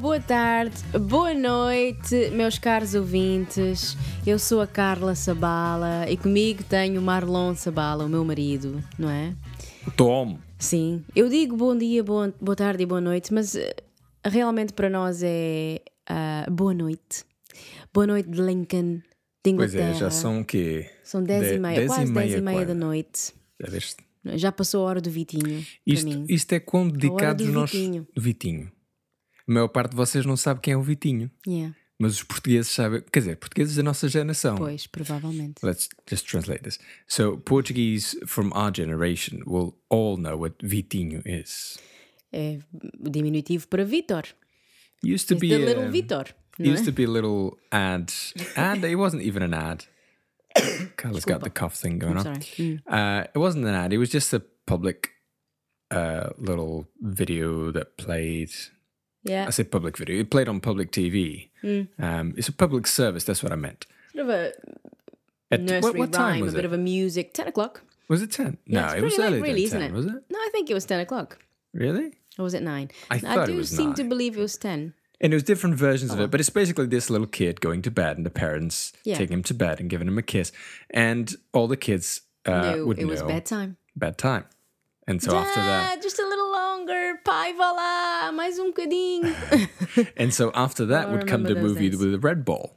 boa tarde, boa noite, meus caros ouvintes. Eu sou a Carla Sabala e comigo tenho o Marlon Sabala, o meu marido, não é? Tom. Sim, eu digo bom dia, boa, boa tarde e boa noite, mas eh, realmente para nós é ah, boa noite. Boa noite de Lincoln, de Pois é, já são o quê? São 10 e De- meia, 10 quase 10 e meia quase. da noite. Já viste? Já passou a hora do Vitinho. Isto, isto é quão dedicados do nós. Vitinho. Vitinho. A maior parte de vocês não sabe quem é o Vitinho. Yeah, Mas os portugueses sabem. Quer dizer, portugueses da nossa geração. pois, provavelmente. Let's just translate this. So, Portuguese from our generation will all know what Vitinho is. É o diminutivo para Vitor. Used to It's be the a, little Vitor. used é? to be a little ad. Ad? It wasn't even an ad. Carla's got the cough thing going on. Sorry. Mm. Uh, it wasn't an ad. It was just a public uh, little video that played. Yeah. I said public video. It played on public TV. Mm. Um, it's a public service. That's what I meant. Sort of a At, nursery what, what time rhyme, was a bit it? of a music. 10 o'clock. was it ten? No, it's it was earlier really, than isn't ten. it? Was it No, I think it was 10 o'clock. really? Or was it 9? I thought it do was seem to believe it was 10. And it was different versions of Oh. it, but it's basically this little kid going to bed and the parents Yeah. taking him to bed and giving him a kiss, and all the kids uh, no, would it was know bedtime. bedtime. And so after that, just a little longer. Pai, lá. Mais um bocadinho. And so after that would come the movie days. with the red ball.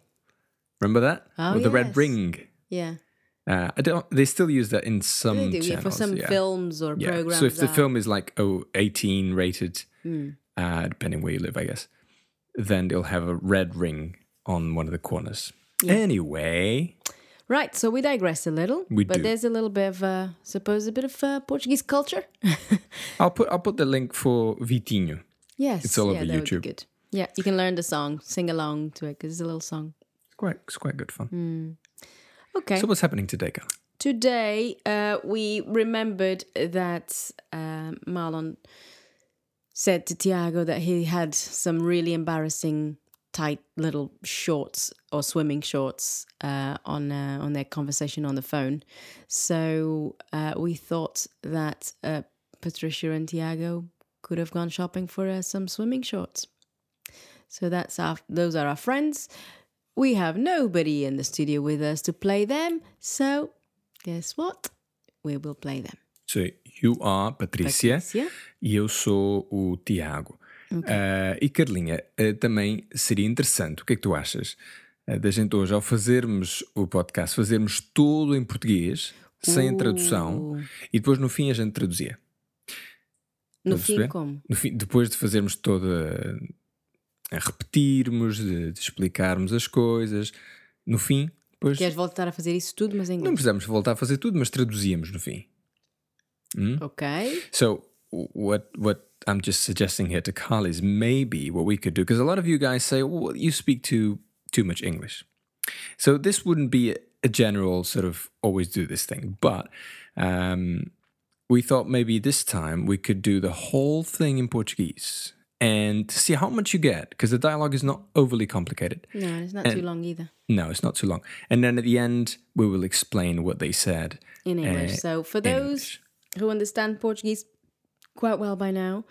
Remember that? Oh, with the red ring. yeah. Uh, I don't. They still use that in some They do, yeah, channels. for some yeah. films or Yeah. programs. So if the film is like oh 18 rated, Hmm. uh, depending where you live, I guess, then they'll have a red ring on one of the corners. Anyway, Right, so we digress a little. We but do. there's a little bit of, uh, suppose, a bit of uh, Portuguese culture. I'll put I'll put the link for Vitinho. yes. It's all yeah, over that would be YouTube. good. Yeah, you can learn the song, sing along to it because it's a little song. It's quite it's quite good fun. Hmm. Okay. So what's happening today, Carl? Today, uh, we remembered that um Marlon said to Tiago that he had some really embarrassing tight little shorts or swimming shorts uh, on uh, on their conversation on the phone. So uh, we thought that uh, Patricia and Tiago could have gone shopping for uh, some swimming shorts. So that's our those are our friends. We have nobody in the studio with us to play them. So guess what? We will play them. So you are Patricia. Patricia. e eu sou o Tiago. Ah, e Carlinha, ah, também seria interessante, o que é que tu achas? ah, da gente hoje, ao fazermos o podcast, fazermos todo em português, sem a tradução, Uh. e depois no fim a gente traduzia. No fim, perceber? como? No fim, depois de fazermos toda. a repetirmos, de, de explicarmos as coisas, no fim, depois. Queres voltar a fazer isso tudo, mas em Não inglês? precisamos voltar a fazer tudo, mas traduzíamos no fim. Ok. So what what I'm just suggesting here to Carl is maybe what we could do because a lot of you guys say, well, you speak too too much English. So this wouldn't be a, general sort of always do this thing, but um, we thought maybe this time we could do the whole thing in Portuguese and see how much you get because the dialogue is not overly complicated. No, it's not And- too long either No, it's not too long. And then at the end, we will explain what they said. in English. Uh, so for those English. who understand Portuguese quite well by now,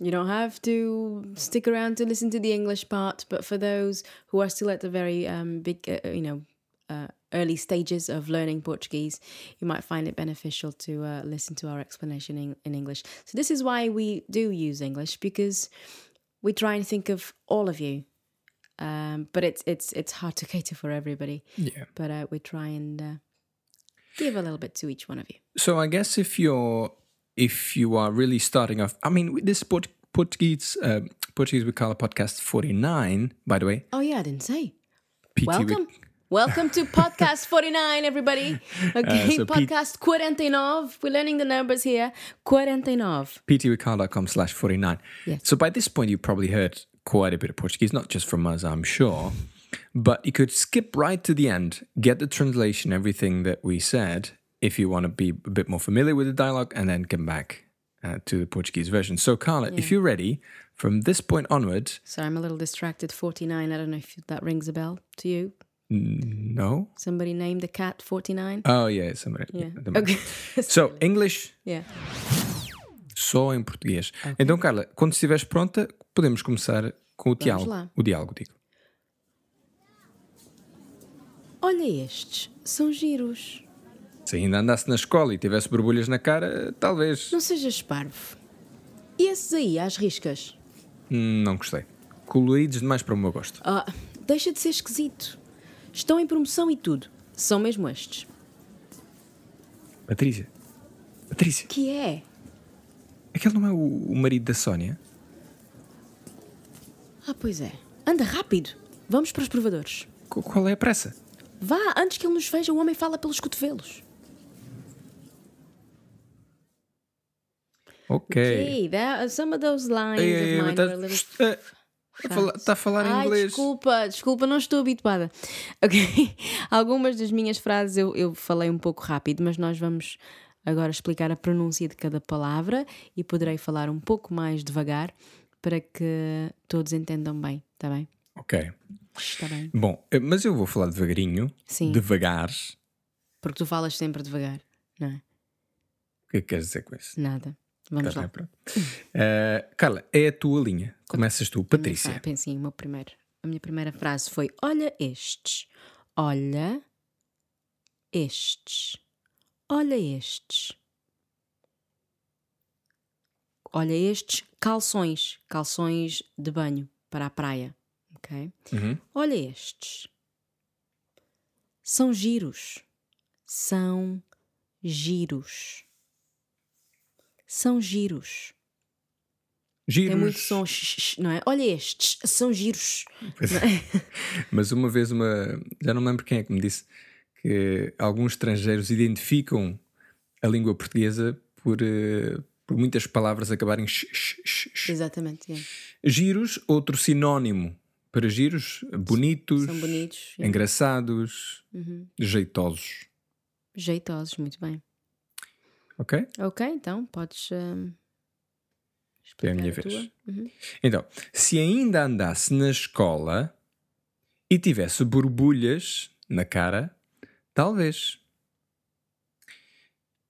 you don't have to stick around to listen to the English part. But for those who are still at the very um, big, uh, you know, uh, early stages of learning Portuguese, you might find it beneficial to uh, listen to our explanation in, in English. So this is why we do use English because we try and think of all of you. Um, but it's it's it's hard to cater for everybody. Yeah. But uh, we try and uh, give a little bit to each one of you. So I guess if you're if you are really starting off, I mean, this Port- Portuguese uh, Portuguese we call a podcast forty nine. By the way, Oh yeah, I didn't say. PT Welcome. Welcome to podcast 49, everybody. Okay, so Pete- podcast 49. We're learning the numbers here. 49. ptwithcarla.com slash forty nine. Yes. So by this point, you probably heard quite a bit of Portuguese, not just from us, I'm sure. But you could skip right to the end, get the translation, everything that we said, if you want to be a bit more familiar with the dialogue, and then come back uh, to the Portuguese version. So, Carla, if you're ready, from this point onwards, Sorry, I'm a little distracted. 49. I don't know if that rings a bell to you. no. Somebody named the cat 49. Oh, yeah, somebody. Yeah. Okay. So, English yeah. só em português. Então, Carla, quando estiveres pronta, podemos começar com o diálogo. O diálogo, digo. Olha estes, são giros. Se ainda andasse na escola e tivesse borbulhas na cara, talvez. Não sejas parvo. E esses aí, às riscas? Hum, Não gostei. Coloridos demais para o meu gosto. Ah, deixa de ser esquisito. Estão em promoção e tudo. São mesmo estes. Patrícia. Patrícia, Que é? aquele não é o, o marido da Sónia? Ah, pois é. Anda rápido. Vamos para os provadores. Qu- Qual é a pressa? Vá, antes que ele nos veja, o homem fala pelos cotovelos. Ok. Okay, that, some of those lines of ei, mine tá- were a little eh, a fala- Está a falar em inglês. desculpa, desculpa, não estou habituada. Ok, algumas das minhas frases eu, eu falei um pouco rápido, mas nós vamos agora explicar a pronúncia de cada palavra e poderei falar um pouco mais devagar para que todos entendam bem, está bem? Ok. Está bem. Bom, eh, mas eu vou falar devagarinho. Sim. Devagar. Porque tu falas sempre devagar, não é? O que é que queres dizer com isso? Nada. Vamos Tá lá. bem. Eh, Carla, é a tua linha. Começas tu, Ah, Patrícia. pensei em uma primeira. A minha primeira frase foi: Olha estes. Olha estes. Olha estes. Olha estes calções. Calções de banho para a praia. Ok? Uhum. Olha estes. São giros. São giros. São giros. Giros. Tem muito som, sh- sh- não é? Olha estes, são giros. É. Mas uma vez, uma. Já não me lembro quem é que me disse que alguns estrangeiros identificam a língua portuguesa por, eh, por muitas palavras acabarem. sh- sh- sh-. Exatamente. é. Giros, outro sinónimo para giros, bonitos, São bonitos, é. engraçados, jeitosos. jeitosos, muito bem. Ok? Ok, então podes. hum, É a minha tua. vez. Uhum. Então, se ainda andasse na escola e tivesse borbulhas na cara, talvez.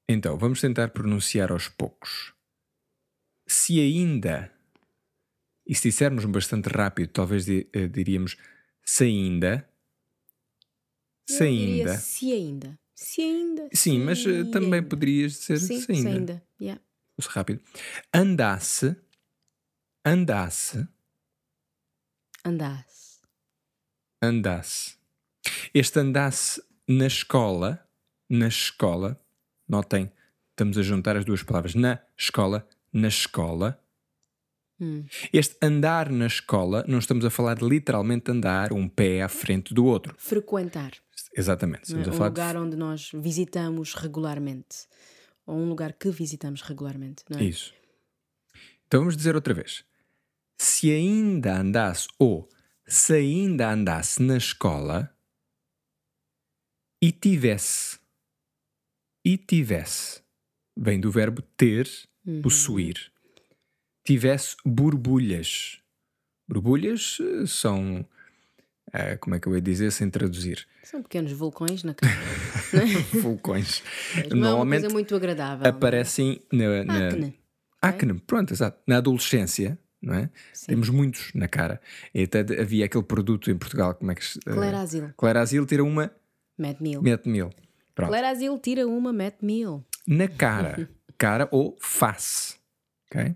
Então, vamos tentar pronunciar aos poucos. Se ainda, e se dissermos bastante rápido, talvez eh, diríamos se ainda. Se ainda. Se ainda. Se ainda. Sim, mas eh, também ainda. poderias dizer Sim, se ainda. se ainda. Yeah. Fosse rápido. Andasse, andasse, Andasse. andasse. Este andasse na escola, na escola, notem, estamos a juntar as duas palavras, na escola, na escola. Hum. Este andar na escola, não estamos a falar de literalmente andar um pé à frente do outro. Frequentar. Exatamente. é? Estamos a Um lugar onde nós visitamos regularmente. Ou um lugar que visitamos regularmente. Não é? de isso. Então vamos dizer outra vez. Se ainda andasse ou se ainda andasse na escola e tivesse e tivesse vem do verbo ter, Uhum. possuir. Tivesse borbulhas. Borbulhas eh, são eh, como é que eu ia dizer sem traduzir? São pequenos vulcões na cara. Vulcões. Não é uma Normalmente coisa muito agradável. aparecem na, na Acne. acne, pronto, exato. Na adolescência, não é? Temos muitos na cara. E até havia aquele produto em Portugal, como é que se. eh, Clarasil. Clarasil tira uma, Mete mil. mete mil. Pronto. Clarasil tira uma, mete mil. Na cara. cara ou face. Ok?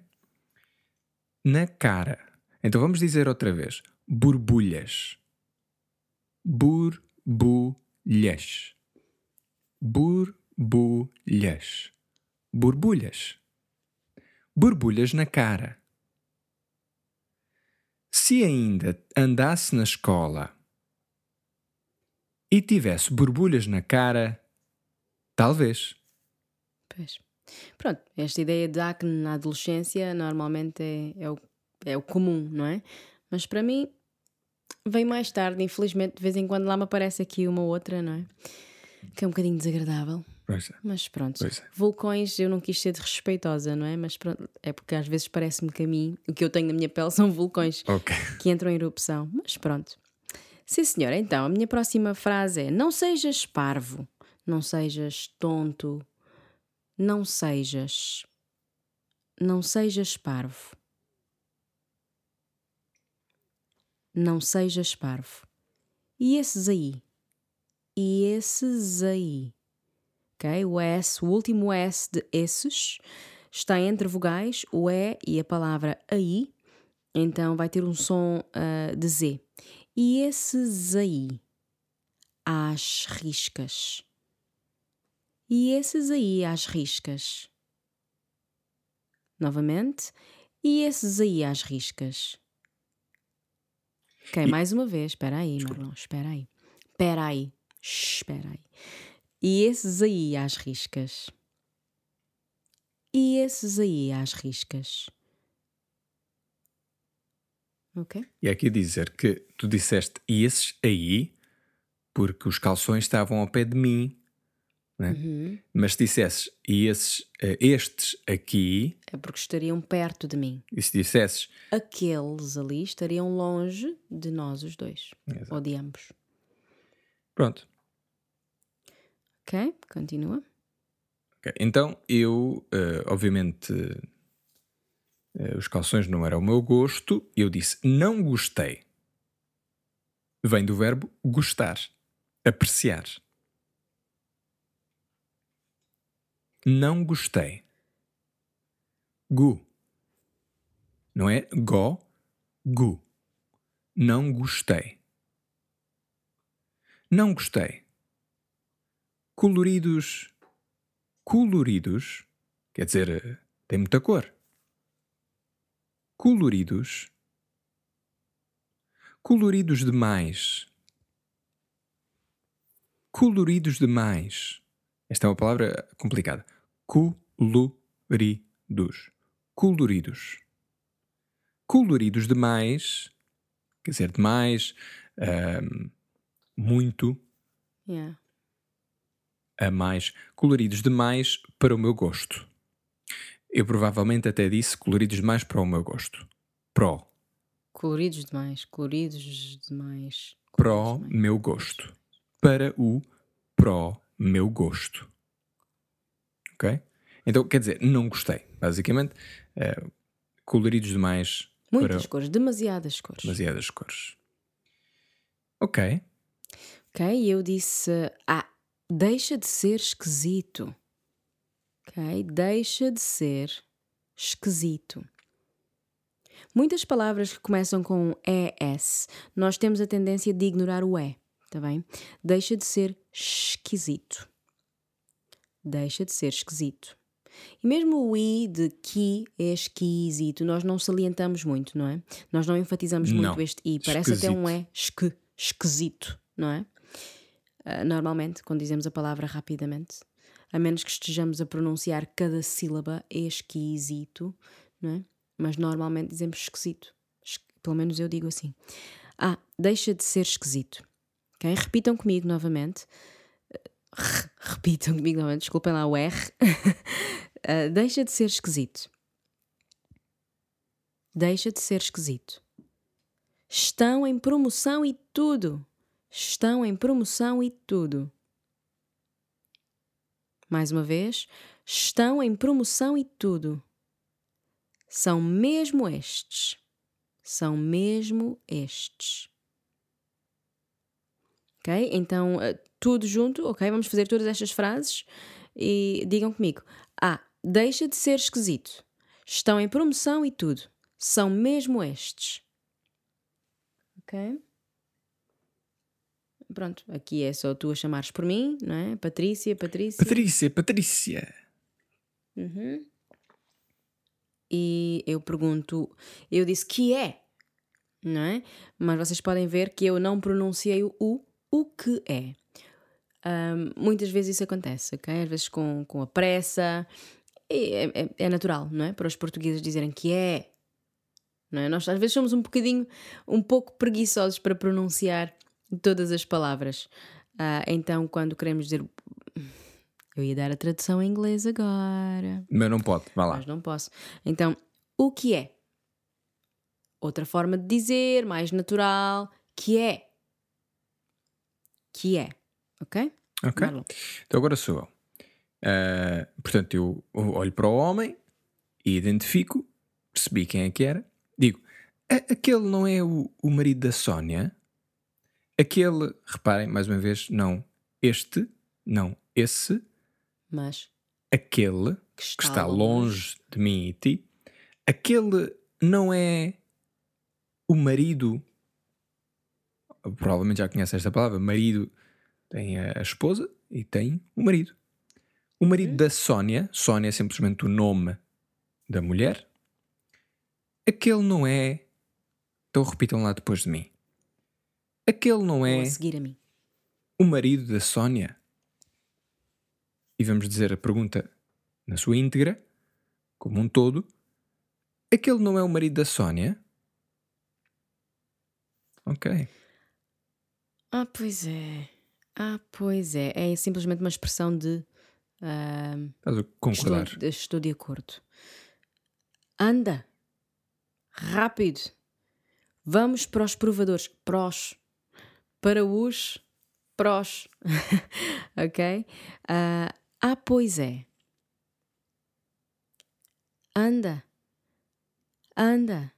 Na cara. Então vamos dizer outra vez: borbulhas. Borbulhas. Borbulhas. Borbulhas. Borbulhas na cara. Se ainda andasse na escola e tivesse borbulhas na cara, talvez. Pois. Pronto, esta ideia de acne na adolescência normalmente é, é, o, é o comum, não é? Mas para mim vem mais tarde, infelizmente, de vez em quando lá me aparece aqui uma outra, não é? Que é um bocadinho desagradável. Pois é. Mas pronto, é. vulcões eu não quis ser desrespeitosa, não é? Mas pronto, é porque às vezes parece-me que a mim, o que eu tenho na minha pele são vulcões Ok. que entram em erupção. Mas pronto. Sim, senhora, então a minha próxima frase é: Não sejas parvo, não sejas tonto, não sejas. Não sejas parvo. Não sejas parvo. E esses aí? E esses aí? Ok? O S, o último S de esses está entre vogais, o E e a palavra aí. Então vai ter um som uh, de Z. E esses aí? Às riscas. E esses aí às riscas? Novamente. E esses aí às riscas? Ok, e... mais uma vez. Espera aí, Marlon. Espera aí. Espera aí. Espera aí. E esses aí às riscas? E esses aí às riscas? Ok? E aqui dizer que tu disseste e esses aí porque os calções estavam ao pé de mim né? Uhum. Mas se dissesses e esses, uh, estes aqui. É porque estariam perto de mim. E se dissesses. Aqueles ali estariam longe de nós os dois. Exato. Ou de ambos. Pronto. Ok, continua. Okay. Então eu, uh, obviamente, uh, os calções não eram o meu gosto. Eu disse não gostei. Vem do verbo gostar, apreciar. Não gostei. Gu. Não é go, gu. Não gostei. Não gostei. Coloridos. Coloridos. Quer dizer, tem muita cor. Coloridos. Coloridos demais. Coloridos demais. Esta é uma palavra complicada. Coloridos. Coloridos. Coloridos demais, quer dizer, demais, um, muito. Yeah. A mais. Coloridos demais para o meu gosto. Eu provavelmente até disse coloridos demais para o meu gosto. Pro. Coloridos demais, coloridos demais. Pro meu gosto. Para o pro meu gosto. Ok? Então, quer dizer, não gostei, basicamente. É, coloridos demais. Muitas para... cores, demasiadas cores. Demasiadas cores. Ok. Ok, eu disse: Ah, deixa de ser esquisito. Ok, deixa de ser esquisito. Muitas palavras que começam com ES, nós temos a tendência de ignorar o E, tá bem? Deixa de ser esquisito. Deixa de ser esquisito. E mesmo o i de que é esquisito, nós não salientamos muito, não é? Nós não enfatizamos não. muito este i. Parece esquisito. até um é esque, esquisito, não é? Uh, normalmente, quando dizemos a palavra rapidamente, a menos que estejamos a pronunciar cada sílaba é esquisito, não é? Mas normalmente dizemos esquisito. Pelo menos eu digo assim. Ah, deixa de ser esquisito. Okay? Repitam comigo novamente. Repitam comigo novamente, desculpem lá o R. uh, deixa de ser esquisito. Deixa de ser esquisito. Estão em promoção e tudo. Estão em promoção e tudo. Mais uma vez, estão em promoção e tudo. São mesmo estes. São mesmo estes. Ok? Então, eh, tudo junto, ok? Vamos fazer todas estas frases e digam comigo. Ah, deixa de ser esquisito. Estão em promoção e tudo. São mesmo estes. Ok? Pronto, aqui é só tu a chamares por mim, não é? Patrícia, Patrícia. Patrícia, Patrícia. Uhum. E eu pergunto, eu disse que é, não é? Mas vocês podem ver que eu não pronunciei o U o que é. Um, muitas vezes isso acontece, ok? Às vezes com, com a pressa. É, é, é, natural, não é? Para os portugueses dizerem que é. Não é? Nós às vezes somos um bocadinho, um pouco preguiçosos para pronunciar todas as palavras. Uh, então, quando queremos dizer. Eu ia dar a tradução em inglês agora. Mas não pode, vá lá. Mas não posso. Então, o que é? Outra forma de dizer, mais natural, que é que é. Ok? Ok. Marlon. Então agora sou eu. Uh, portanto, eu olho para o homem e identifico, percebi quem é que era, digo: aquele não é o, o marido da Sónia? Aquele, reparem, mais uma vez, não este, não esse, Mas aquele que que está, está longe de mim e ti, aquele não é o marido. Provavelmente já conhece esta palavra. Marido tem a esposa e tem o marido. O marido da Sónia, Sónia é simplesmente o nome da mulher. Aquele não é. Então repitam lá depois de mim. Aquele não é a seguir a mim. o marido da Sónia? E vamos dizer a pergunta na sua íntegra, como um todo. Aquele não é o marido da Sónia? Ok. Ah, pois é. Ah, pois é. É simplesmente uma expressão de. Estás a concordar? estou, estou de acordo. Anda. Rápido. Vamos para os provadores. Prós. Para os prós. ok? Ah, ah, pois é. Anda. Anda.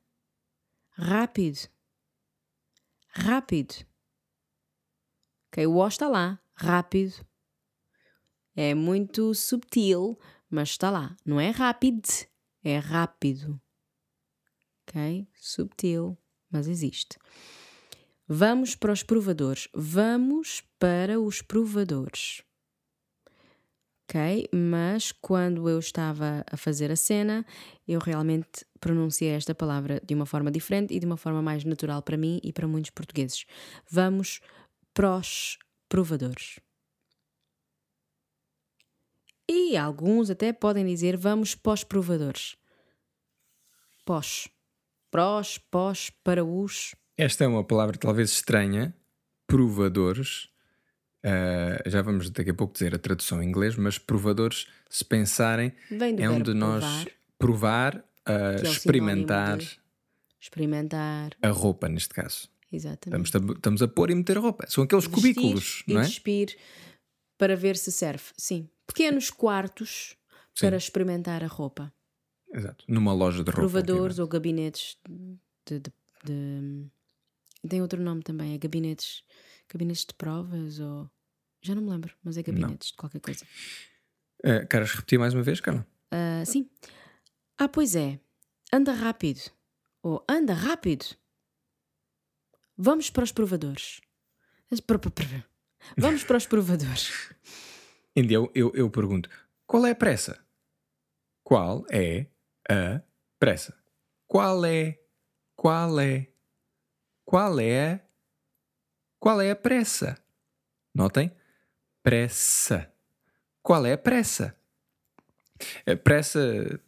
Rápido. Rápido. Ok, o O está lá. Rápido. É muito subtil, mas está lá. Não é rápido, é rápido. Ok? Subtil, mas existe. Vamos para os provadores. Vamos para os provadores. Ok? Mas quando eu estava a fazer a cena, eu realmente pronunciei esta palavra de uma forma diferente e de uma forma mais natural para mim e para muitos portugueses. Vamos para os provadores. E alguns até podem dizer vamos pós provadores. Pós. Prós, pós, para os. Esta é uma palavra talvez estranha. Provadores. Ah, já vamos daqui a pouco dizer a tradução em inglês, mas provadores, se pensarem, é onde nós provar, provar, que é experimentar experimentar. a roupa, neste caso. Exatamente. Estamos a, estamos a pôr e meter roupa. São aqueles Vestir cubículos, e não é? despir para ver se serve. Sim. Pequenos quartos Sim. para experimentar a roupa. Exato. Numa loja de roupa. Provadores ou gabinetes de, de- de- Tem outro nome também, é gabinetes. Gabinetes de provas ou. Já não me lembro, mas é gabinetes de qualquer coisa. Ah, queres repetir mais uma vez, Carla? Ah, sim. Ah, pois é. Anda rápido. Ou anda rápido. Vamos para os provadores. Pro- pro- pro- Vamos para os provadores. Ainda eu, eu, eu pergunto: qual é a pressa? Qual é a pressa? Qual é? Qual é? Qual é? Qual é a pressa? Notem? Pressa. Qual é a pressa? A pressa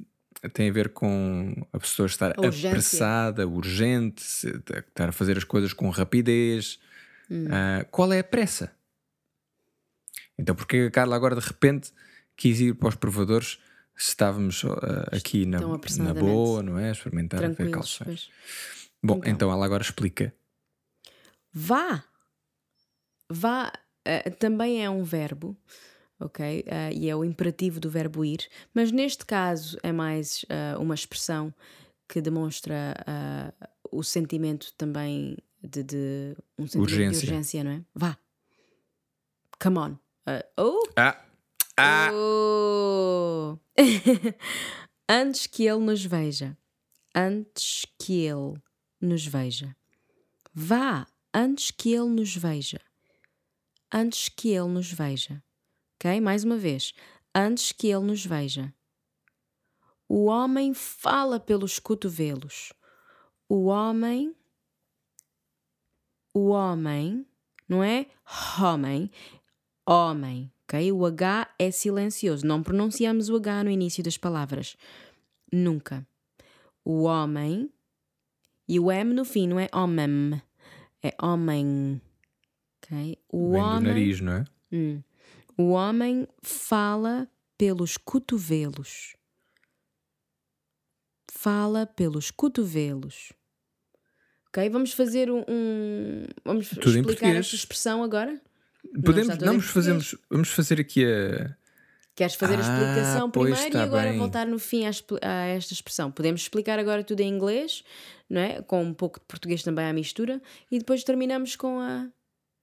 tem a ver com a pessoa estar A apressada, urgente, estar a fazer as coisas com rapidez. Hum. Ah, qual é a pressa? Então, porque a Carla agora de repente quis ir para os provadores se estávamos ah, aqui na, na boa, não é? Experimentar ver calções. pois. Bom, Então. então. ela agora explica. Vá. Vá eh, também é um verbo, ok? Eh, e é o imperativo do verbo ir, mas neste caso é mais eh, uma expressão que demonstra eh, o sentimento também de, de um sentimento Urgência. de urgência, não é? Vá. Come on. Oh! Ah! Ah! Oh! Antes que ele nos veja. Antes que ele nos veja. Vá antes que ele nos veja. Antes que ele nos veja. Ok? Mais uma vez. Antes que ele nos veja. O homem fala pelos cotovelos. O homem. O homem. Não é homem. Homem. Ok? O H é silencioso. Não pronunciamos o H no início das palavras. Nunca. O homem. E o M no fim, não é homem. É homem. O Vem do homem. nariz, não é? Hum. O homem fala pelos cotovelos. Fala pelos cotovelos. Ok? Vamos fazer um. um- vamos Tudo explicar esta expressão agora? Podemos, não, vamos, fazemos, vamos fazer aqui a, Queres fazer a Ah, explicação pois, primeiro e agora bem. voltar no fim expli- a esta expressão? Podemos explicar agora tudo em inglês, não é? Com um pouco de português também à mistura, e depois terminamos com a.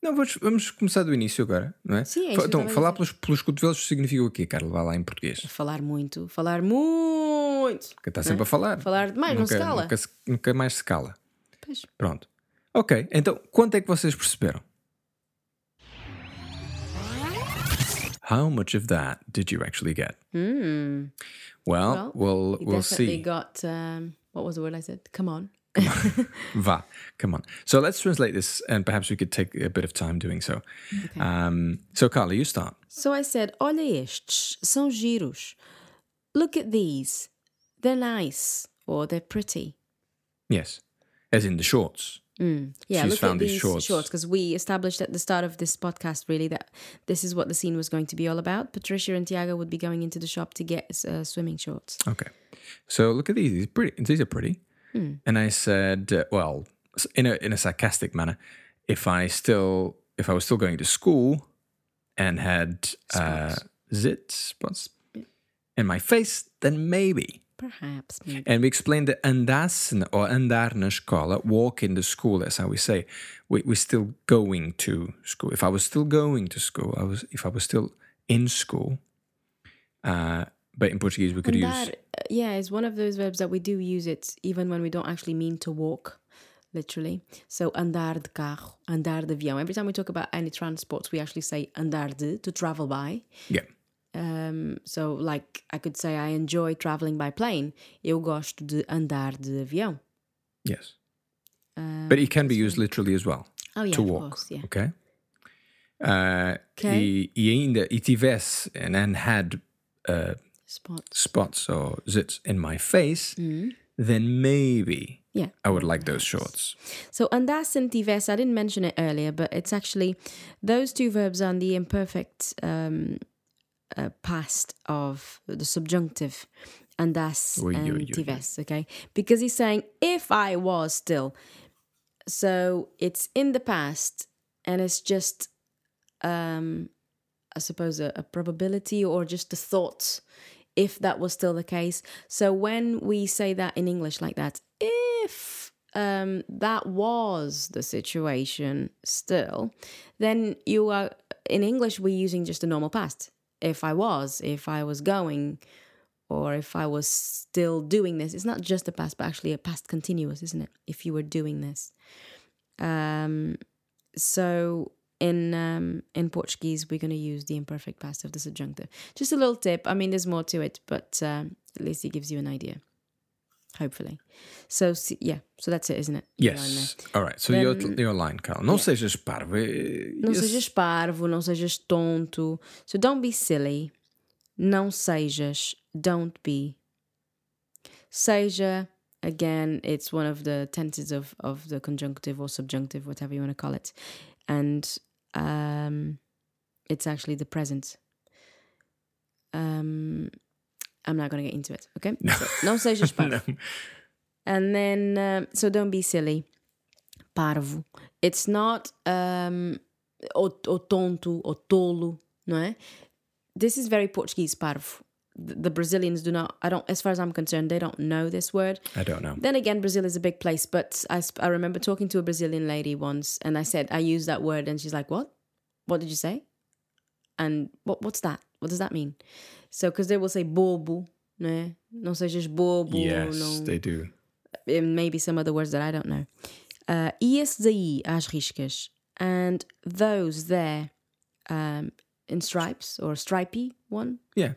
Não, vamos, vamos começar do início agora, não é? Sim, é isso Então, falar pelos, pelos cotovelos significa o quê, Carlos? Vá lá em português. Falar muito, falar muito. Porque está sempre a falar. Falar demais, não se nunca, cala. Nunca, nunca mais se cala. Pois. Pronto. Ok, então, quanto é que vocês perceberam? How much of that did you actually get? Hmm. Well, Well, we'll, we'll see. got. Um, what was the word I said? Come on. Va, come on. So let's translate this, and perhaps we could take a bit of time doing so. Um, so, Carla, you start. So I said, Olha estes, são giros. Look at these. They're nice or they're pretty. Yes, as in the shorts. Yeah, She's look found at these these shorts. because we established at the start of this podcast really that this is what the scene was going to be all about. Patricia and Tiago would be going into the shop to get uh, swimming shorts. Okay. So look at these. These pretty. These are pretty. And I said, uh, well, in a in a sarcastic manner, if I still if I was still going to school and had uh, zit spots in my face, then maybe. Perhaps. Maybe. And we explained that andasse or andar na escola, walk in the school. That's how we say. We we're still going to school. If I was still going to school, I was. If I was still in school. Uh, but in Portuguese, we could use. Andar, uh, yeah, it's one of those verbs that we do use it even when we don't actually mean to walk, literally. So andar de carro, andar de avião. Every time we talk about any transports, we actually say andar de to travel by. Yeah. Um, so like I could say I enjoy traveling by plane. Eu gosto de andar de avião. Yes. Um, But it can be used literally as well. oh yeah, to walk. course, yeah. Okay. Uh, Okay. E, e ainda, e tivesse and, and had uh, Spot. spots or zits in my face, Mm. then maybe Yeah. I would like those shorts. So andasse and tivesse, I didn't mention it earlier, but it's actually those two verbs are in the imperfect um, uh, past of the subjunctive andasse Oi, and oi, oi. tivesse, okay? Because he's saying if I was still. So it's in the past and it's just um I suppose a, a probability or just a thought if that was still the case. So when we say that in English like that, if um, that was the situation still, then you are in English we're using just a normal past. If I was, if I was going, or if I was still doing this, it's not just a past, but actually a past continuous, isn't it? If you were doing this. Um, so in um, in Portuguese, we're going to use the imperfect past of the subjunctive. Just a little tip. I mean, there's more to it, but um, at least it gives you an idea. Hopefully. So yeah, so that's it, isn't it? Yes. All right. So your, your line, Carl. Não sejas parvo. eh, Não yes. sejas parvo, não sejas tonto. So don't be silly. Não sejas. Don't be. Seja, again, it's one of the tenses of, of the conjunctive or subjunctive, whatever you want to call it. And um, it's actually the present. Um, I'm not going to get into it, okay? So, não sejas parvo. No. And then, um, so don't be silly. Parvo. It's not um, o, o tonto, o tolo, não é? This is very Portuguese, parvo. The, Brazilians do not, I don't, as far as I'm concerned, they don't know this word. I don't know. Then again, Brazil is a big place, but I, I remember talking to a Brazilian lady once and I said, I used that word and she's like, what? What did you say? And what what's that? What does that mean? So, because they will say bobo, né? Não sejas bobo. Yes, não... they do. and maybe some other words that I don't know. Uh, e esses aí, às riscas, and those there um, in stripes or stripy one. Yeah.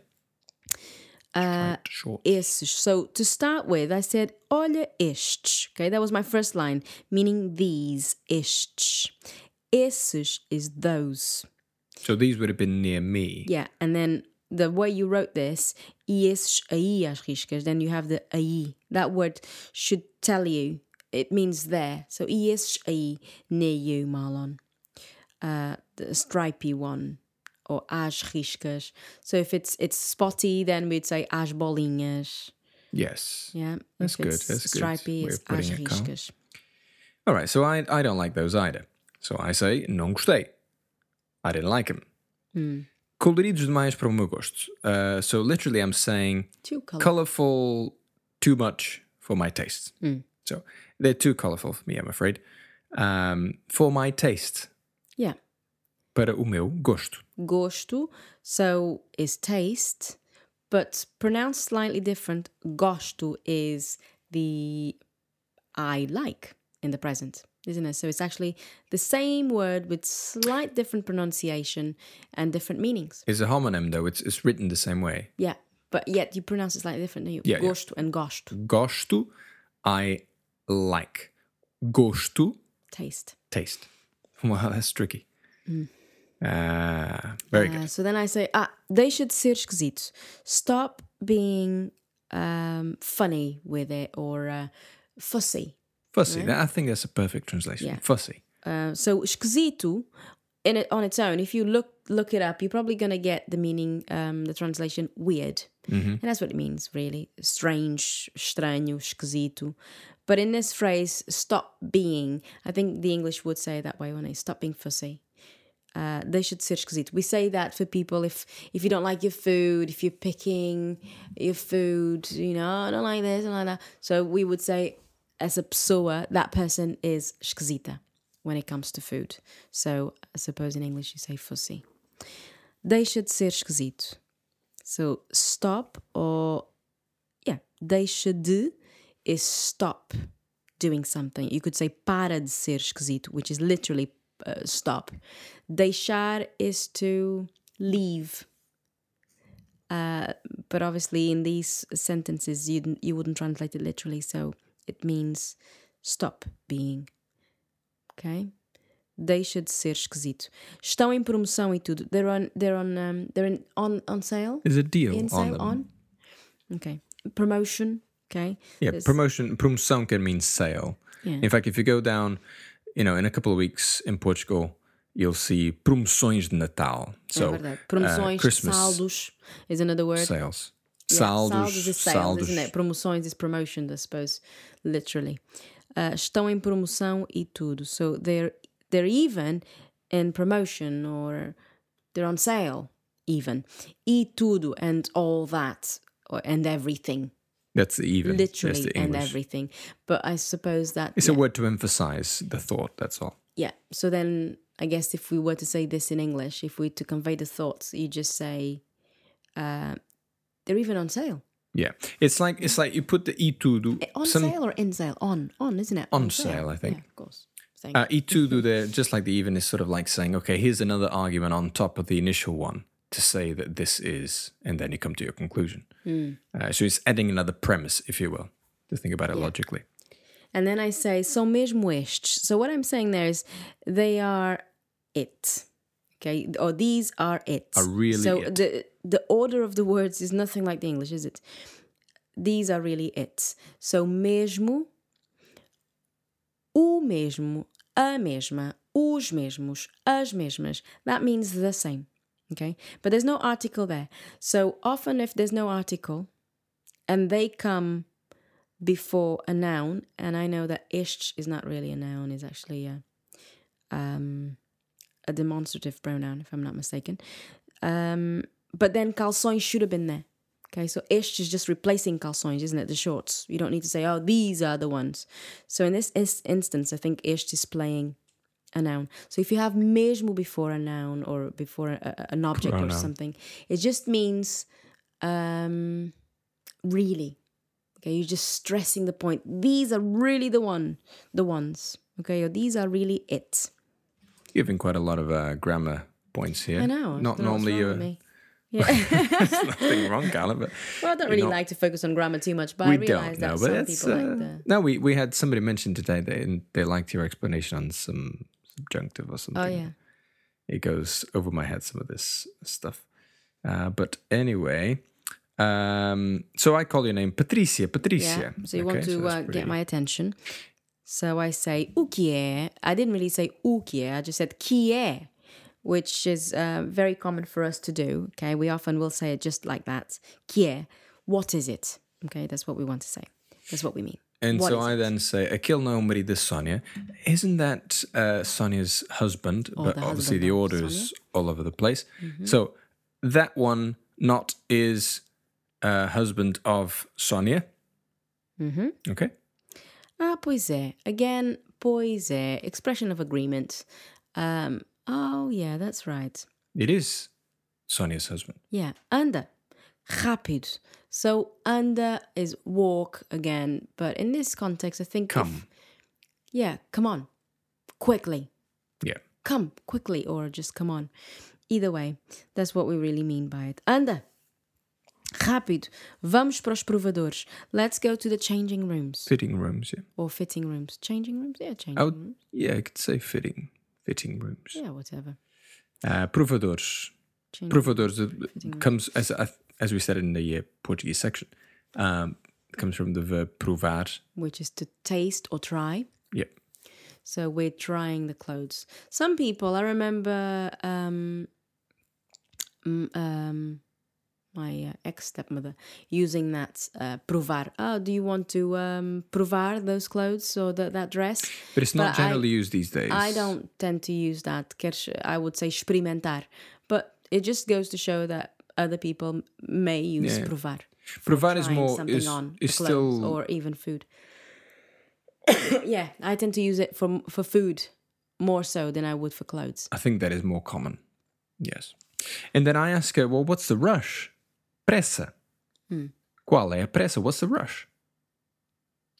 Uh, esses. So to start with, I said, olha estes. Okay, that was my first line, meaning these, estes. Esses is those. So these would have been near me. Yeah, and then the way you wrote this, e esses aí às riscas, then you have the aí. That word should tell you, it means there. So e esses aí, near you, Marlon. Uh, the stripy one, or às riscas. So if it's it's spotty, then we'd say às bolinhas. Yes. Yeah, That's good, it's that's good stripy, it's às riscas. All right. So I I don't like those either. So I say não gostei. I didn't like them. coloridos demais para o meu gosto. Uh, so literally, I'm saying Too colorful. colorful too much for my taste. So they're too colorful for me, I'm afraid. Um, for my taste, yeah. Para o meu gosto. Gosto, so is taste, but pronounced slightly different. Gosto is the I like in the present, isn't it? So it's actually the same word with slight different pronunciation and different meanings. It's a homonym though. It's it's written the same way. Yeah, but yet you pronounce it slightly different, you? Yeah, yeah. Gosto and gosto, Gosto, I like. Gosto, taste. taste. Wow, that's tricky. Mm. Uh, very Uh, good. so then I say, ah, deixa de ser esquisito. Stop being um, funny with it or uh, fussy. Fussy. I think that's a perfect translation. Yeah. Fussy. Uh, so esquisito, in it on its own, if you look look it up, you're probably gonna get the meaning, um, the translation weird, and that's what it means really. Strange, estranho, esquisito. But in this phrase, stop being, I think the English would say that way when they stop being fussy. Uh, deixa de ser esquisito. We say that for people if if you don't like your food, if you're picking your food, you know, I don't like this, I don't like that. So we would say, as a pessoa, that person is esquisita when it comes to food. So I suppose in English you say fussy. Deixa de ser esquisito. So stop or yeah, deixa de is stop doing something. You could say para de ser esquisito, which is literally uh, stop. Deixar is to leave. Uh, but obviously, in these sentences, you you wouldn't translate it literally, so it means stop being. Okay? Deixa de ser esquisito. Estão em promoção e tudo. They're on. They're on. Um, they're in, on on sale. Is a deal In on them. on. Okay. Promotion. Okay. Yeah, There's- promotion. Promoção can mean sale. Yeah. In fact, if you go down, you know, in a couple of weeks in Portugal, you'll see promoções de Natal. So é verdade. Promoções, uh, Christmas saldos is another word. sales. Yeah, Saldos, saldos is sales, saldos. isn't it? Promoções is promotion, I suppose, literally. Uh, estão em promoção e tudo. So they're they're even in promotion or they're on sale even. E tudo and all that and everything. That's the even. That's Literally the and everything. But I suppose that It's yeah, a word to emphasize the thought. That's all. yeah. So then I guess if we were to say this in English, if we to convey the thoughts, you just say uh, they're even on sale. Yeah, it's like it's like you put the e tudo. Eh, On some- sale or in sale? On, on, isn't it? On sale, I think. Yeah, of course. Uh, e tudo there, just like the even is sort of like saying, okay, here's another argument on top of the initial one to say that this is, and then you come to your conclusion. Hmm. Uh, so it's adding another premise, if you will, to think about it logically. And then I say, são mesmo estes. So what I'm saying there is, they are it. Okay, or these are it. Are really so it. the the order of the words is nothing like the English, is it? These are really it. So mesmo, o mesmo, a mesma, os mesmos, as mesmas. That means the same. Okay, but there's no article there. So often, if there's no article, and they come before a noun, and I know that estes is not really a noun; is actually a um, a demonstrative pronoun, if I'm not mistaken. Um, but then calções should have been there. Okay, so estes is just replacing calções, isn't it? The shorts. You don't need to say, "Oh, these are the ones." So in this is- instance, I think estes is playing a noun. So if you have mesmo before a noun or before a, a- an object or something, it just means um, really. Okay, you're just stressing the point. These are really the one, the ones. Okay, or these are really it. You're giving quite a lot of uh, grammar points here. I know. Not what's normally me. Yeah. nothing wrong, Callum, but well, I don't really not- like to focus on grammar too much, but I we realize don't that know. some people uh, like the. no, we, we had somebody mention today that they liked your explanation on some subjunctive or something. Oh yeah. it goes over my head some of this stuff uh, but anyway um, so i call your name patricia patricia Yeah. So you want to that's uh, pretty- get my attention. So I say o I didn't really say o I just said é, which is uh, very common for us to do. Okay, we often will say it just like that. É. What is it? Okay, that's what we want to say. That's what we mean. And What so i it? then say aquele não é o marido da Sonia isn't that uh, Sonia's husband Oh, but the obviously husband the order is all over the place Mm-hmm. so that one not is uh, husband of Sonia. Mhm. Okay. Ah, pois é. Again, pois é. Expression of agreement. Um, oh, yeah, that's right. It is Sonia's husband. Yeah, anda. Rápido. So, anda is walk again, but in this context, I think. if- Come. yeah, come on. Quickly. Yeah. Come quickly, or just come on. Either way, that's what we really mean by it. Anda. Rápido. Vamos para os provadores. Let's go to the changing rooms. Fitting rooms, yeah. Or fitting rooms. Changing rooms? Yeah, changing would, rooms. yeah, I could say fitting. Fitting rooms. Yeah, whatever. Uh, provadores. Changing Provadores comes, as, as we said in the uh, Portuguese section, um, comes from the verb provar. which is to taste or try. Yeah. So we're trying the clothes. Some people, I remember um, um, my uh, ex stepmother using that uh, provar. Oh, do you want to um, provar those clothes or that that dress? But it's not But I- generally used these days. I don't tend to use that. I would say experimentar, but it just goes to show that other people may use Yeah. provar. Provar is more something is, on is still or even food. yeah, I tend to use it for for food more so than I would for clothes. I think that is more common. Yes. And then I ask her, well, what's the rush? Pressa. Hmm. Qual é a pressa? What's the rush?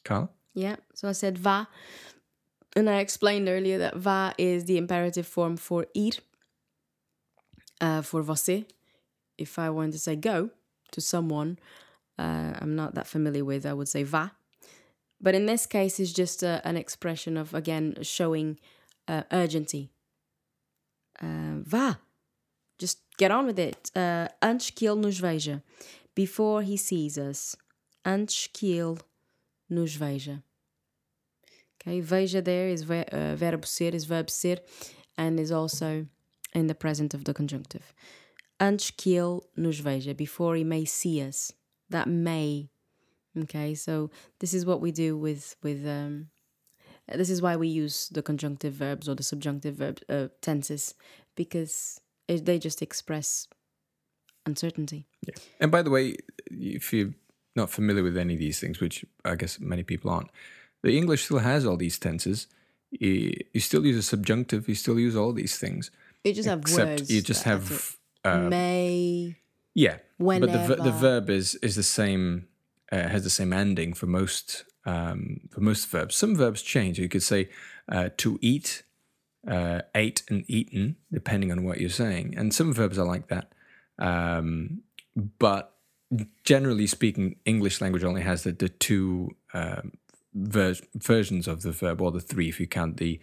Carla? Yeah, so I said vá, and I explained earlier that vá is the imperative form for ir. Uh, for você, if I want to say go to someone uh, I'm not that familiar with, I would say vá. But in this case, it's just a, an expression of again showing uh, urgency. Uh, vá, just get on with it. Uh, antes que ele nos veja, before he sees us. Antes que ele nos veja. Okay, veja there is ve- uh, verbo ser, is verb ser, and is also in the present of the conjunctive. Antes que ele nos veja, before he may see us. That may. Okay, so this is what we do with with um, this is why we use the conjunctive verbs or the subjunctive verb uh, tenses because it, they just express uncertainty. Yeah. And by the way, if you're not familiar with any of these things, which I guess many people aren't, the English still has all these tenses. You, you still use a subjunctive, you still use all these things. You just have words. you just have. Uh, may. yeah. But the, ver- the verb is, is the same, uh, has the same ending for most, um, for most verbs. Some verbs change. You could say uh, to eat, uh, ate and eaten, depending on what you're saying. And some verbs are like that. Um, but generally speaking, English language only has the, the two um, ver- versions of the verb, or the three if you count the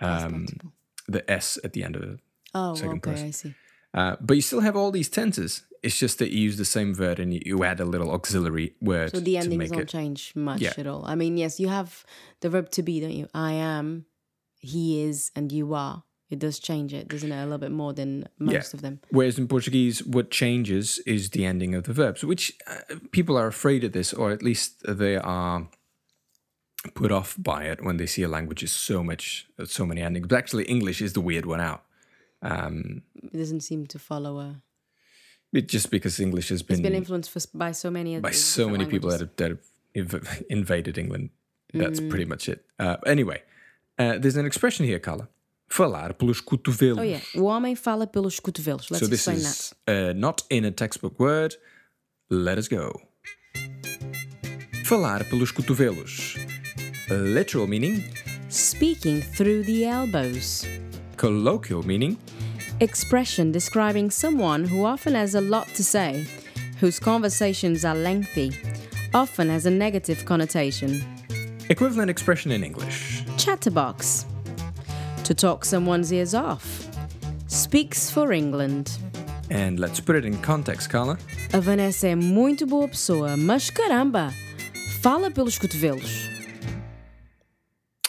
um, the s at the end of it. Oh, second okay, person. I see. Uh, but you still have all these tenses. It's just that you use the same verb and you, you add a little auxiliary word So the endings don't it. change much Yeah. at all. I mean, yes, you have the verb to be, don't you? I am, he is, and you are. It does change it, doesn't it? A little bit more than most of them. Whereas in Portuguese, what changes is the ending of the verbs, which uh, people are afraid of this, or at least they are put off by it when they see a language is so much, so many endings. But actually, English is the weird one out. Um, It doesn't seem to follow a. it, just because English has been, been influenced for, by so many. by so many people that have, that have inv- invaded England. That's Mm. pretty much it. Uh, anyway, uh, there's an expression here, Carla. Falar pelos cotovelos. Oh yeah, o homem fala pelos cotovelos. Let's so this explain is uh, not in a textbook word. Let us go. Falar pelos cotovelos. Literal meaning. Speaking through the elbows. colloquial meaning, Expression describing someone who often has a lot to say, whose conversations are lengthy, often has a negative connotation. equivalent expression in English. Chatterbox. To talk someone's ears off. Speaks for England. And let's put it in context, Carla. A Vanessa é muito boa pessoa, mas caramba, fala pelos cotovelos.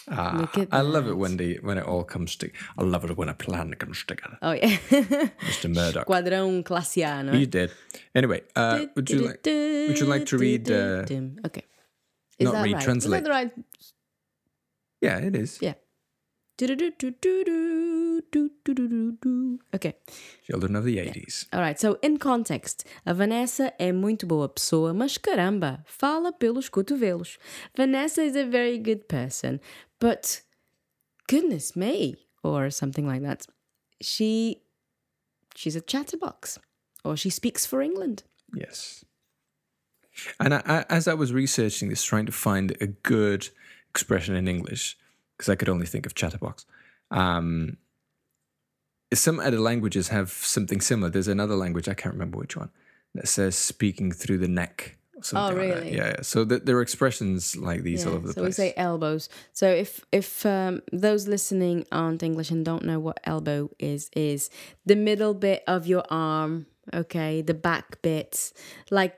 Ah, I love it when the when it all comes together. I love it when a plan comes together. Oh yeah. Mr. Murdock. A, não You did. Anyway, uh, would you like would you like to read uh, Okay. Is not that read, right? translate. Is that the right? Yeah, it is. Yeah. Okay. Children of the 80s. Alright, so in context, a Vanessa é muito boa pessoa, mas caramba, fala pelos cotovelos. Vanessa is a very good person, but goodness me, or something like that. She she's a chatterbox, or she speaks for England. Yes. And I, I, as I was researching this, trying to find a good expression in English, because I could only think of chatterbox. Um, some other languages have something similar. There's another language, I can't remember which one, that says speaking through the neck. Something like that. really? Yeah, yeah. So th- there are expressions like these all over the so place. we say elbows. So if if um, those listening aren't English and don't know what elbow is, is the middle bit of your arm, okay, the back bit, like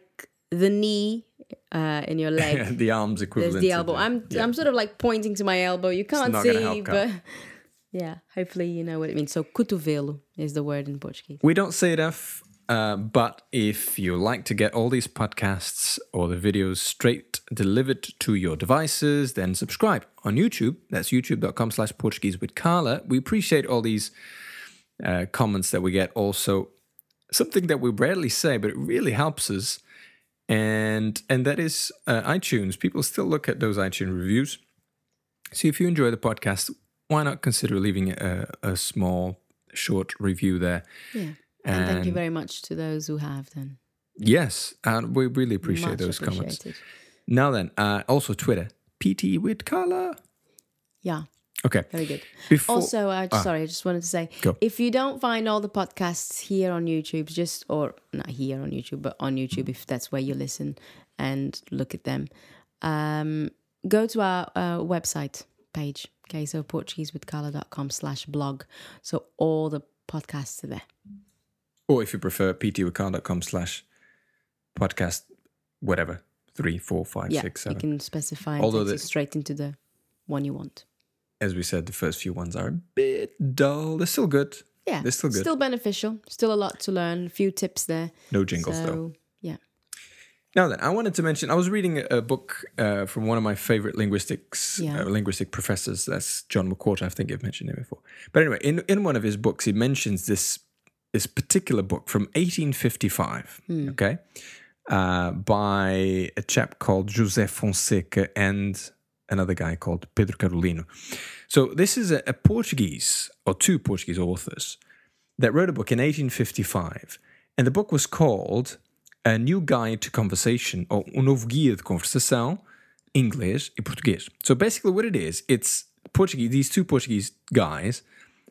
the knee uh, in your leg. the arms equivalent. There's the elbow. I'm yeah. I'm sort of like pointing to my elbow. You can't see, but yeah, hopefully you know what it means. So cotovelo is the word in Portuguese. We don't say enough, uh, but if you like to get all these podcasts or the videos straight delivered to your devices, then subscribe on YouTube. That's youtube.com slash Portuguese with Carla. We appreciate all these uh, comments that we get. Also, something that we rarely say, but it really helps us. And and that is uh, iTunes. People still look at those iTunes reviews. So if you enjoy the podcast, why not consider leaving a, a small, short review there? Yeah. And, thank you very much to those who have then. Yes, and we really appreciate Much those comments. Now then, uh, also Twitter, PT with Carla. Yeah, Okay, very good. before Also, uh, Ah. sorry, I just wanted to say Go. if you don't find all the podcasts here on YouTube, just or not here on YouTube, but on YouTube, if that's where you listen and look at them, um, go to our uh, website page. Okay, so PortugueseWithCarla.com slash blog. So all the podcasts are there. Or if you prefer, ptwithcarla.com slash podcast, whatever, three, four, five, yeah, six, you can specify Although the- straight into the one you want. As we said, the first few ones are a bit dull. They're still good. Yeah, They're still good. Still beneficial. Still a lot to learn. A few tips there. No jingles so though. yeah, Now then, I wanted to mention. I was reading a book uh, from one of my favorite linguistics Yeah. uh, linguistic professors. That's John McWhorter. I think I've mentioned him before. But anyway, in in one of his books, he mentions this this particular book from 1855. Okay, uh, by a chap called José Fonseca and another guy called Pedro Carolino. So this is a, a Portuguese or two Portuguese authors that wrote a book in 1855, and the book was called A New Guide to Conversation, or Um Novo Guia de Conversação, Inglês e Português. So basically, what it is, it's Portuguese. These two Portuguese guys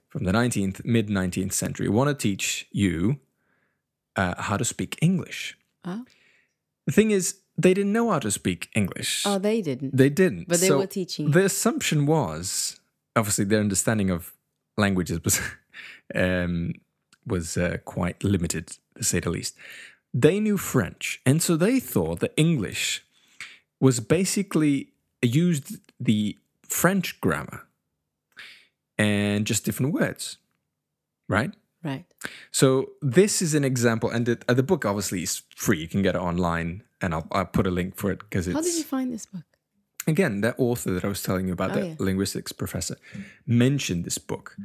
from the 19th, mid 19th century want to teach you uh, how to speak English. Oh. The thing is, they didn't know how to speak English. oh, they didn't. They didn't. But they So were teaching. The assumption was obviously their understanding of languages was um, was uh, quite limited, to say the least. They knew French, and so they thought that English was basically used the French grammar and just different words, right? right. So this is an example, and the, uh, the book obviously is free. You can get it online, and I'll, I'll put a link for it because it's How did you find this book? again, that author that I was telling you about, Oh, that yeah. linguistics professor, mentioned this book.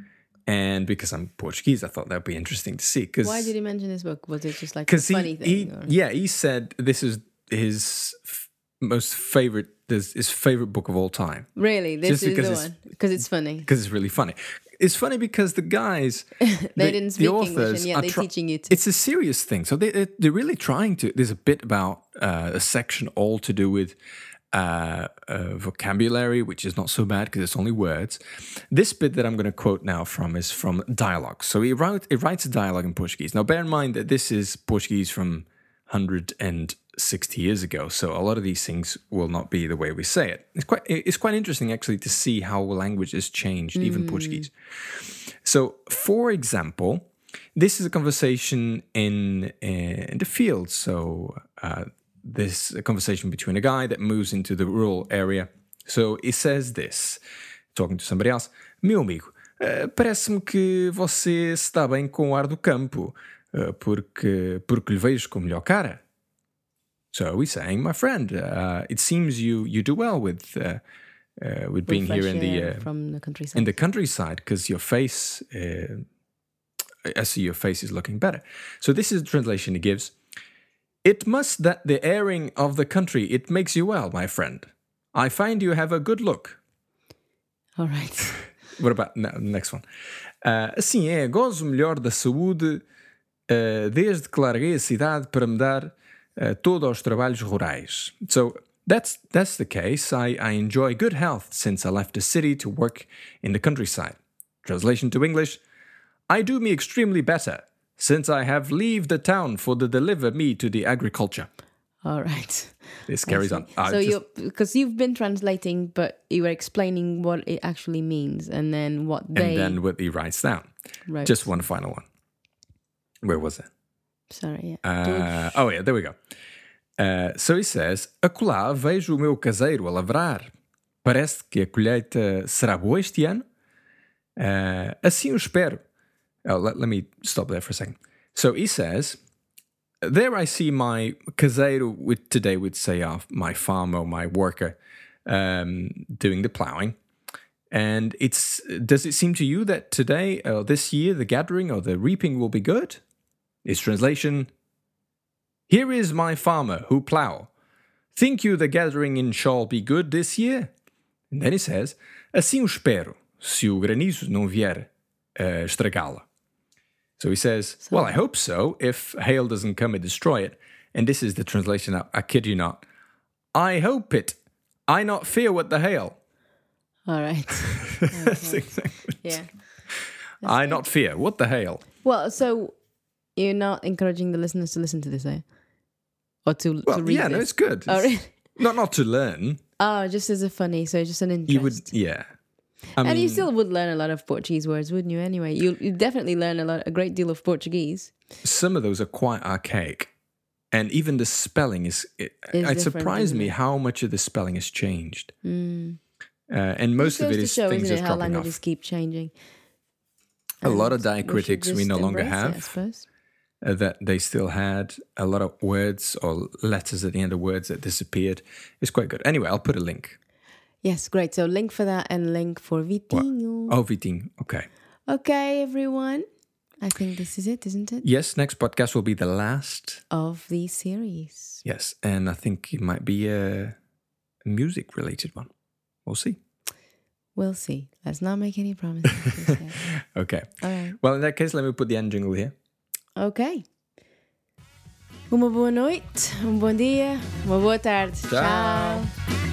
And because I'm Portuguese, I thought that would be interesting to see. Cause, Why did he mention this book? Was it just like a Because he, funny thing? he yeah, he said this is his f- most favorite, this his favorite book of all time Really, this Just is because the it's- one because it's funny. because it's really funny. It's funny because the guys, They the- didn't the speak English, and yet they're teaching you to. It's a serious thing. So they they- they're really trying to. There's a bit about uh, a section all to do with uh, uh, vocabulary, which is not so bad because it's only words. This bit that I'm going to quote now from is from dialogue. So he wrote he writes a dialogue in Portuguese. Now bear in mind that this is Portuguese from 160 years ago. So a lot of these things will not be the way we say it. It's quite it's quite interesting actually to see how language has changed, even Portuguese. So, for example, this is a conversation in in the field. So, uh, this a conversation between a guy that moves into the rural area. So, he says this, talking to somebody else: Meu amigo, eh, parece-me que você está bem com o ar do campo, eh, porque porque lhe vejo com melhor cara. So he's saying, my friend, uh, it seems you you do well with uh, uh, with being here in the uh, from the countryside. in the countryside because your face, uh, I see your face is looking better. So this is the translation he gives. It must that the airing of the country it makes you well, my friend. I find you have a good look. All right. What about no, next one? Uh, assim é, gozo melhor da saúde uh, desde que larguei a cidade para me dar uh, todo aos trabalhos rurais. So that's that's the case. I, I enjoy good health since I left the city to work in the countryside. Translation to English: I do me extremely better since I have leave the town for to deliver me to the agriculture. All right. This carries on. I so you because you've been translating, but you were explaining what it actually means, and then what they and then what he writes down. wrote. Just one final one. Where was it? Sorry. Yeah. Uh, oh, yeah, there we go. Uh, so he says: Acolá vejo o meu caseiro a lavrar. Parece que a colheita será boa este ano. Uh, assim o espero. Oh, let, let me stop there for a second. So he says, There I see my caseiro, with today would say uh, my farmer, my worker, um, doing the plowing. And it's does it seem to you that today, uh, this year, the gathering or the reaping will be good? His translation Here is my farmer who plow. Think you the gathering in shall be good this year? And then he says, Assim o espero, se o granizo não vier uh, estragá-la. So he says, Well, I hope so, if hail doesn't come and destroy it. And this is the translation, I, I kid you not. I hope it. I not fear what the hail. All right. That's exactly- Yeah. I not fear what the hail. Well, so you're not encouraging the listeners to listen to this, eh? Or to, Well, to read yeah, no, it's good. Oh, really? Not not to learn. Oh, just as a funny, so just an interest. You would, yeah. I and you still would learn a lot of Portuguese words, wouldn't you? Anyway, you you definitely learn a lot, a great deal of Portuguese. some of those are quite archaic, and even the spelling is. It, Is it surprised me it? how much of the spelling has changed, Mm. uh, and most of it is show, things just it, how dropping languages off. keep changing. A lot of And we diacritics we no longer have. it, I suppose. Uh, that they still had a lot of words or letters at the end of words that disappeared. It's quite good. Anyway, I'll put a link. Yes, great. So link for that and link for Vitinho. Oh, Viting. Okay. Okay, everyone. I think this is it, isn't it? Yes, next podcast will be the last. Of the series. Yes, and I think it might be a music related one. We'll see. We'll see. Let's not make any promises. Okay. All right. Well, in that case, let me put the end jingle here. Ok. Uma boa noite, um bom dia, uma boa tarde. Tchau. Tchau.